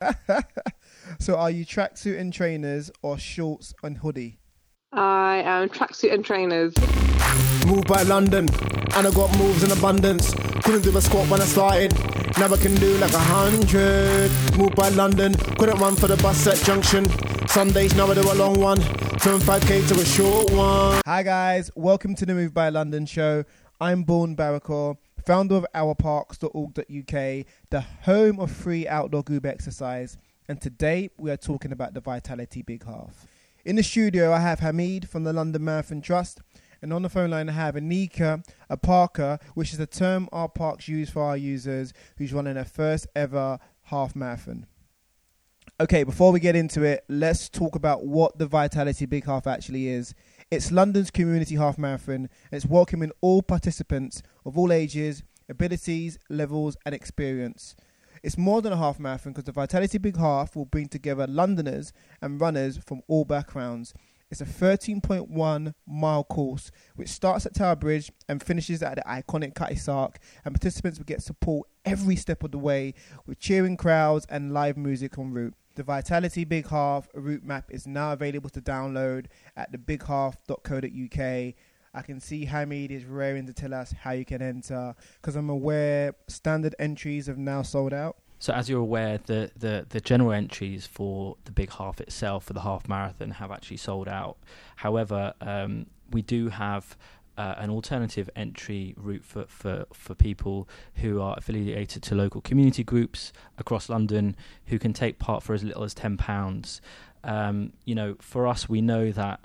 so, are you tracksuit and trainers or shorts and hoodie? I am tracksuit and trainers. Moved by London, and I got moves in abundance. Couldn't do a squat when I started. Never can do like a hundred. Moved by London, couldn't run for the bus at junction. Sundays now I do a long one. Turn 5k to a short one. Hi guys, welcome to the Moved by London show. I'm Born Barakor, founder of ourparks.org.uk, the home of free outdoor group exercise. And today we are talking about the Vitality Big Half. In the studio, I have Hamid from the London Marathon Trust, and on the phone line, I have Anika, a parker, which is a term our parks use for our users who's running their first ever half marathon. Okay, before we get into it, let's talk about what the Vitality Big Half actually is. It's London's community half marathon, and it's welcoming all participants of all ages, abilities, levels, and experience. It's more than a half marathon because the Vitality Big Half will bring together Londoners and runners from all backgrounds. It's a 13.1 mile course which starts at Tower Bridge and finishes at the iconic Cutty Sark, and participants will get support every step of the way with cheering crowds and live music en route. The Vitality Big Half route map is now available to download at thebighalf.co.uk. I can see Hamid is raring to tell us how you can enter because I'm aware standard entries have now sold out. So, as you're aware, the, the, the general entries for the big half itself, for the half marathon, have actually sold out. However, um, we do have uh, an alternative entry route for, for, for people who are affiliated to local community groups across London who can take part for as little as £10. Um, you know, for us, we know that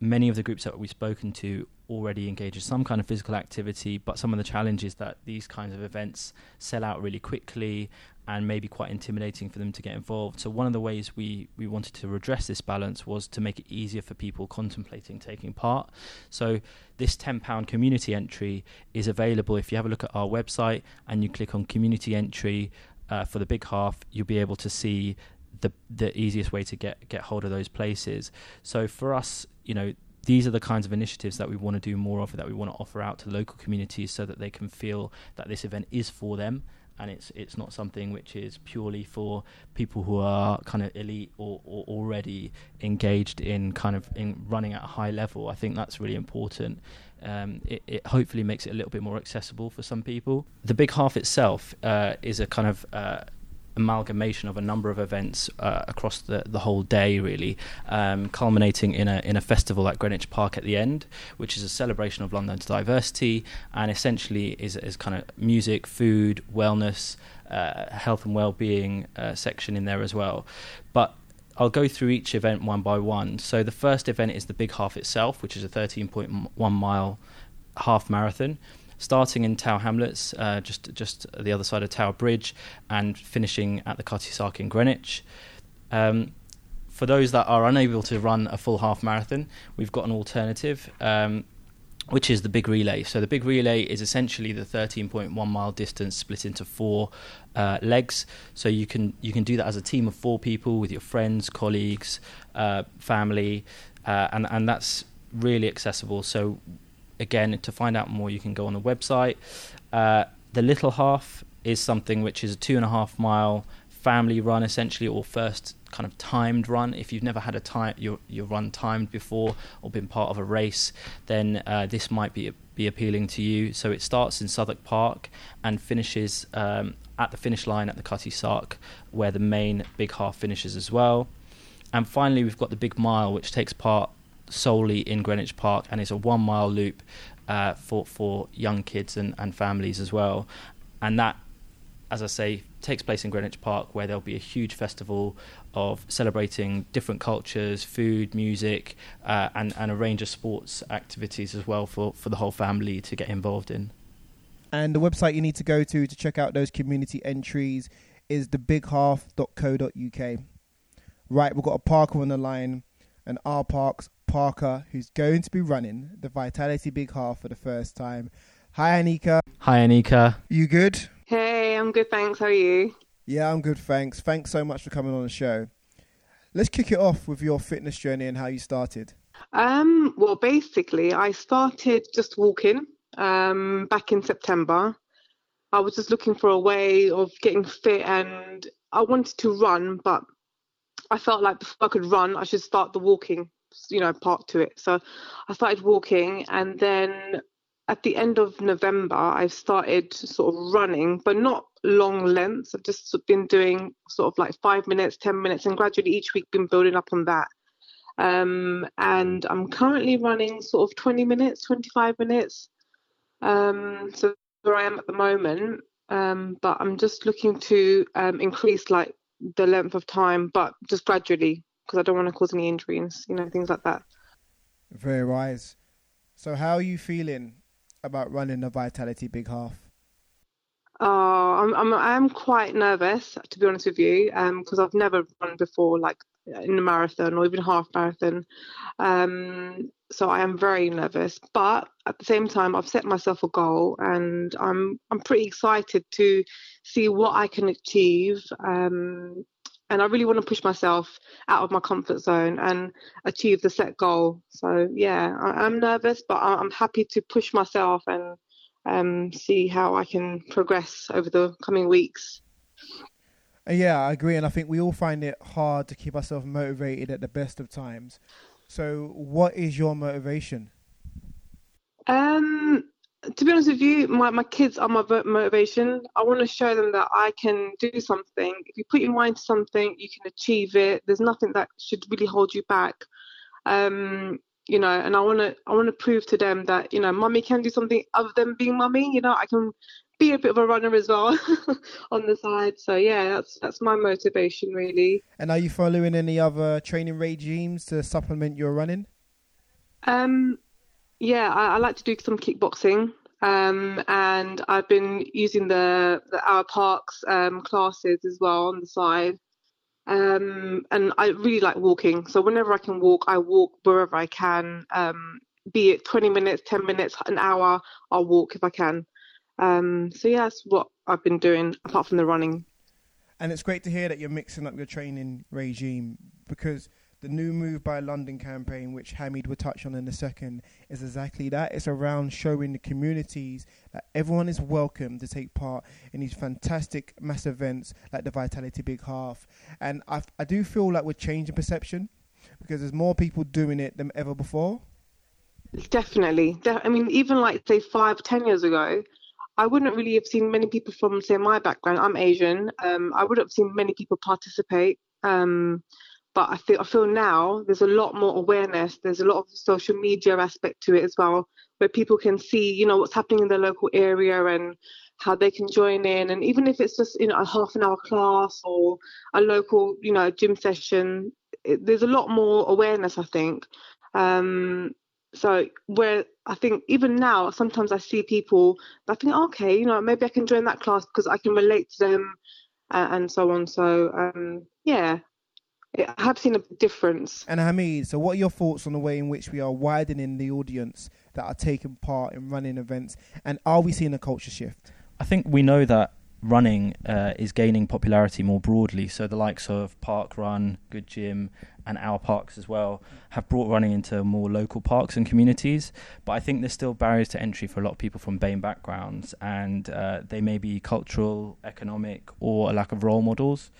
many of the groups that we've spoken to already engage in some kind of physical activity, but some of the challenges that these kinds of events sell out really quickly and maybe quite intimidating for them to get involved. So one of the ways we, we wanted to redress this balance was to make it easier for people contemplating taking part. So this £10 community entry is available if you have a look at our website and you click on community entry uh, for the big half, you'll be able to see the the easiest way to get get hold of those places. So for us, you know, these are the kinds of initiatives that we want to do more of that we want to offer out to local communities so that they can feel that this event is for them and it's it's not something which is purely for people who are kind of elite or, or already engaged in kind of in running at a high level. I think that's really important. Um, it, it, hopefully makes it a little bit more accessible for some people. The big half itself uh, is a kind of uh, amalgamation of a number of events uh, across the, the whole day, really, um, culminating in a in a festival at Greenwich Park at the end, which is a celebration of London's diversity and essentially is is kind of music, food, wellness, uh, health and well-being uh, section in there as well. But I'll go through each event one by one. So the first event is the Big Half itself, which is a 13.1 mile half marathon starting in Tower Hamlets, uh, just just the other side of Tower Bridge, and finishing at the Cutty Sark in Greenwich. Um, for those that are unable to run a full half marathon, we've got an alternative. Um, which is the big relay. So the big relay is essentially the 13.1 mile distance split into four uh, legs. So you can you can do that as a team of four people with your friends, colleagues, uh, family, uh, and and that's really accessible. So again, to find out more, you can go on the website. Uh, the Little Half is something which is a two and a half mile family run, essentially, or first kind of timed run. If you've never had a time your your run timed before or been part of a race, then uh, this might be be appealing to you. So it starts in Southwark Park and finishes um, at the finish line at the Cutty Sark, where the main big half finishes as well. And finally, we've got the Big Mile, which takes part solely in Greenwich Park, and it's a one mile loop uh, for for young kids and, and families as well. And that, as I say, takes place in Greenwich Park, where there'll be a huge festival of celebrating different cultures, food, music, uh, and and a range of sports activities as well for for the whole family to get involved in. And the website you need to go to to check out those community entries is thebighalf.co.uk. Right, we've got a parker on the line, and our parks Parker, who's going to be running the Vitality Big Half for the first time. Hi, Anika. Hi, Anika. You good? Hey, I'm good, thanks. How are you? Yeah, I'm good, thanks. Thanks so much for coming on the show. Let's kick it off with your fitness journey and how you started. Um, well, basically, I started just walking um, back in September. I was just looking for a way of getting fit and I wanted to run, but I felt like before I could run, I should start the walking, you know, part to it. So I started walking, and then at the end of November, I've started sort of running, but not long lengths. I've just been doing sort of like five minutes, 10 minutes, and gradually each week been building up on that. Um, and I'm currently running sort of 20 minutes, 25 minutes. Um, so where I am at the moment. Um, but I'm just looking to um, increase like the length of time, but just gradually because I don't want to cause any injuries, you know, things like that. Very wise. So, how are you feeling about running the Vitality Big Half? Uh, I'm, I'm I'm quite nervous to be honest with you, because um, I've never run before, like in a marathon or even half marathon. Um, so I am very nervous, but at the same time, I've set myself a goal, and I'm I'm pretty excited to see what I can achieve. Um, and I really want to push myself out of my comfort zone and achieve the set goal. So yeah, I, am nervous, but I'm happy to push myself and um, see how I can progress over the coming weeks. Uh, yeah, I agree, and I think we all find it hard to keep ourselves motivated at the best of times. So, what is your motivation? To be honest with you, my, my kids are my motivation. I want to show them that I can do something. If you put your mind to something, you can achieve it. There's nothing that should really hold you back. Um, you know, and I want to I want to prove to them that you know, mummy can do something other than being mummy. You know, I can be a bit of a runner as well on the side. So yeah, that's that's my motivation really. And are you following any other training regimes to supplement your running? Um, yeah, I, I like to do some kickboxing. Um, and I've been using the the Our Parks um, classes as well on the side. Um, and I really like walking. So whenever I can walk, I walk wherever I can. Um, be it 20 minutes, 10 minutes, an hour, I'll walk if I can. Um, so yeah, that's what I've been doing apart from the running. And it's great to hear that you're mixing up your training regime because the new Moved by London campaign, which Hamid will touch on in a second, is exactly that. It's around showing the communities that everyone is welcome to take part in these fantastic mass events like the Vitality Big Half. And I, I do feel like we're changing perception because there's more people doing it than ever before. Definitely. I mean, even like, say, five, ten years ago, I wouldn't really have seen many people from, say, my background. I'm Asian. Um, I would have seen many people participate. Um, but I feel I feel now there's a lot more awareness. There's a lot of social media aspect to it as well, where people can see, you know, what's happening in their local area and how they can join in. And even if it's just you know a half an hour class or a local, you know, gym session, it, there's a lot more awareness. I think. Um, so where I think even now, sometimes I see people, I think, okay, you know, maybe I can join that class because I can relate to them, and so on. So um, yeah, I have seen a difference. And Hamid, so what are your thoughts on the way in which we are widening the audience that are taking part in running events, and are we seeing a culture shift? I think we know that running uh, is gaining popularity more broadly. So the likes of Park Run, Good Gym, and Our Parks as well have brought running into more local parks and communities. But I think there's still barriers to entry for a lot of people from BAME backgrounds, and uh, they may be cultural, economic, or a lack of role models.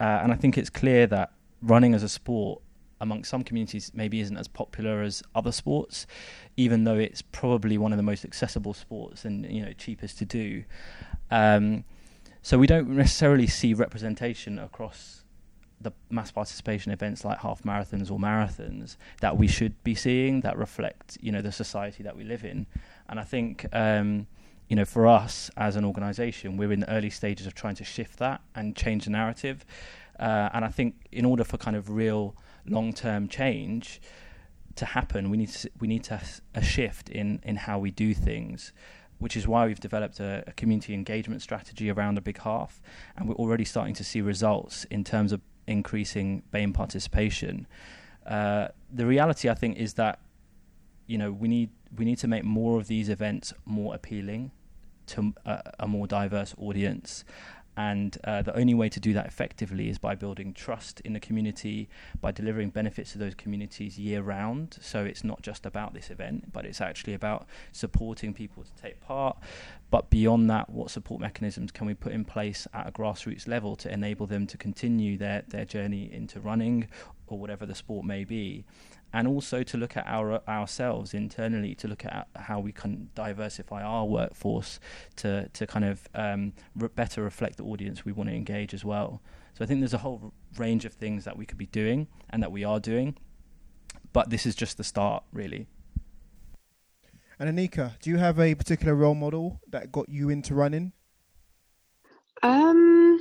Uh, and I think it's clear that running as a sport among some communities maybe isn't as popular as other sports, even though it's probably one of the most accessible sports and you know cheapest to do. Um, so we don't necessarily see representation across the mass participation events like half marathons or marathons that we should be seeing that reflect you know the society that we live in. And I think. Um, you know, for us as an organisation, we're in the early stages of trying to shift that and change the narrative. Uh, and I think in order for kind of real long term change to happen, we need to, we need to a shift in, in how we do things, which is why we've developed a, a community engagement strategy around the big half, and we're already starting to see results in terms of increasing BAME participation. Uh, the reality, I think, is that you know we need we need to make more of these events more appealing to a, a more diverse audience, And uh, the only way to do that effectively is by building trust in the community, by delivering benefits to those communities year round. So it's not just about this event, but it's actually about supporting people to take part. But beyond that, what support mechanisms can we put in place at a grassroots level to enable them to continue their, their journey into running or whatever the sport may be? And also to look at our ourselves internally to look at how we can diversify our workforce to to kind of um, re- better reflect the audience we want to engage as well. So I think there's a whole range of things that we could be doing and that we are doing, but this is just the start, really. And Anika, do you have a particular role model that got you into running? Um,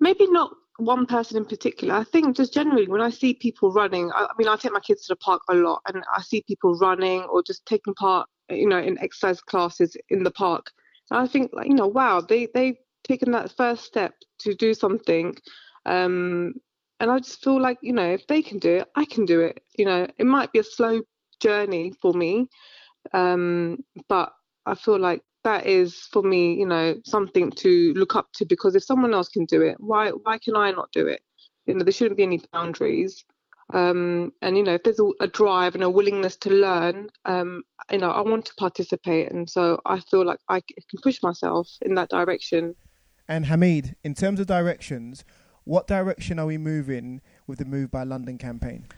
maybe not one person in particular. I think just generally when I see people running, I, I, mean, I take my kids to the park a lot, and I see people running or just taking part, you know, in exercise classes in the park. And I think, like, you know, wow, they they've taken that first step to do something, um, and I just feel like, you know, if they can do it, I can do it. You know, it might be a slow journey for me, um, but I feel like that is for me, you know, something to look up to because if someone else can do it, why why can I not do it? You know, there shouldn't be any boundaries. Um, and you know, if there's a, a, drive and a willingness to learn, um, you know, I want to participate, and so I feel like I can push myself in that direction. And Hamid, in terms of directions, what direction are we moving with the Moved by London campaign?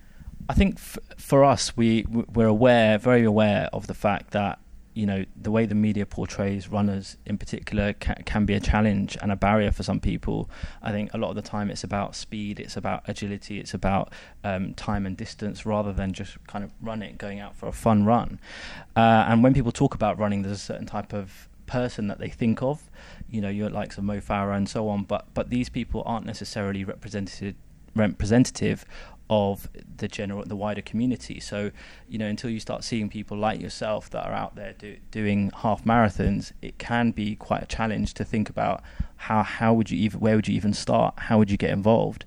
I think f- for us, we we're aware, very aware of the fact that you know the way the media portrays runners in particular can, can, be a challenge and a barrier for some people. I think a lot of the time it's about speed it's about agility it's about um, time and distance rather than just kind of running going out for a fun run. Uh, and when people talk about running there's a certain type of person that they think of you know your likes of mo farah and so on but but these people aren't necessarily represented representative of the general the wider community. So you know until you start seeing people like yourself that are out there do, doing half marathons it can be quite a challenge to think about how how would you even where would you even start? How would you get involved?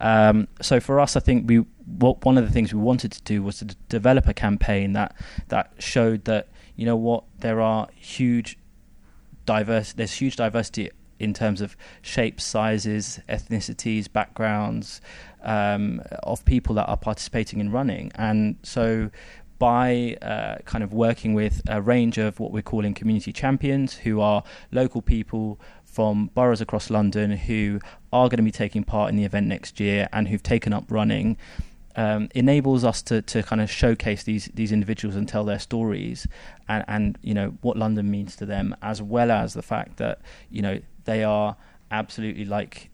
Um, so for us I think we what one of the things we wanted to do was to d- develop a campaign that that showed that you know what there are huge diverse there's huge diversity in terms of shapes, sizes, ethnicities, backgrounds, um, of people that are participating in running. And so by uh, kind of working with a range of what we're calling community champions, who are local people from boroughs across London who are going to be taking part in the event next year and who've taken up running. Um, enables us to, to kind of showcase these these individuals and tell their stories and, and you know what London means to them as well as the fact that you know they are absolutely like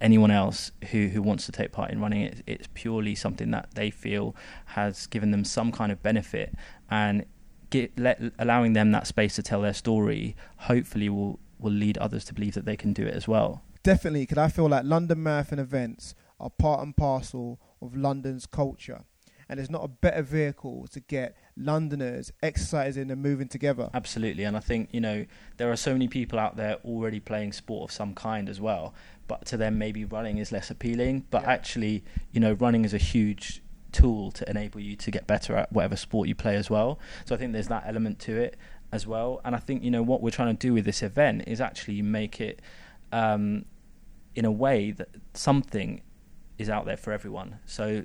anyone else who, who wants to take part in running it. It's purely something that they feel has given them some kind of benefit, and get, let, allowing them that space to tell their story hopefully will will lead others to believe that they can do it as well. Definitely, because I feel like London Marathon events are part and parcel of London's culture and there's not a better vehicle to get Londoners exercising and moving together. Absolutely, and I think you know there are so many people out there already playing sport of some kind as well, but to them maybe running is less appealing. But yeah. actually, you know, running is a huge tool to enable you to get better at whatever sport you play as well. So I think there's that element to it as well. And I think you know what we're trying to do with this event is actually make it um, in a way that something is out there for everyone. So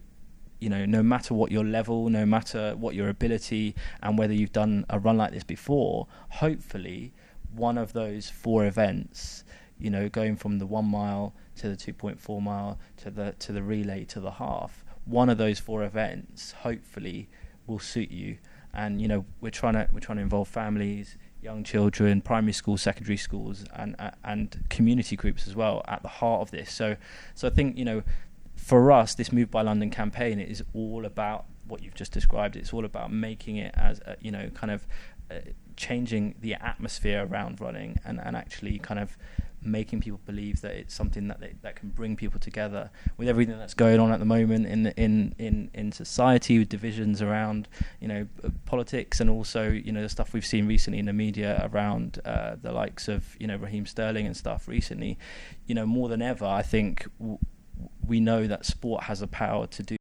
you know, no matter what your level, no matter what your ability, and whether you've done a run like this before, hopefully one of those four events, you know, going from the one mile to the 2.4 mile to the to the relay to the half, one of those four events hopefully will suit you. And you know, we're trying to we're trying to involve families, young children, primary schools, secondary schools, and uh, and community groups as well at the heart of this. So, so I think you know for us, this Moved by London campaign is all about what you've just described. It's all about making it as a, you know, kind of uh, changing the atmosphere around running and, and actually kind of making people believe that it's something that they, that can bring people together with everything that's going on at the moment in in in in society with divisions around you know politics and also you know the stuff we've seen recently in the media around uh, the likes of you know Raheem Sterling and stuff recently you know more than ever I think w- we know that sport has a power to do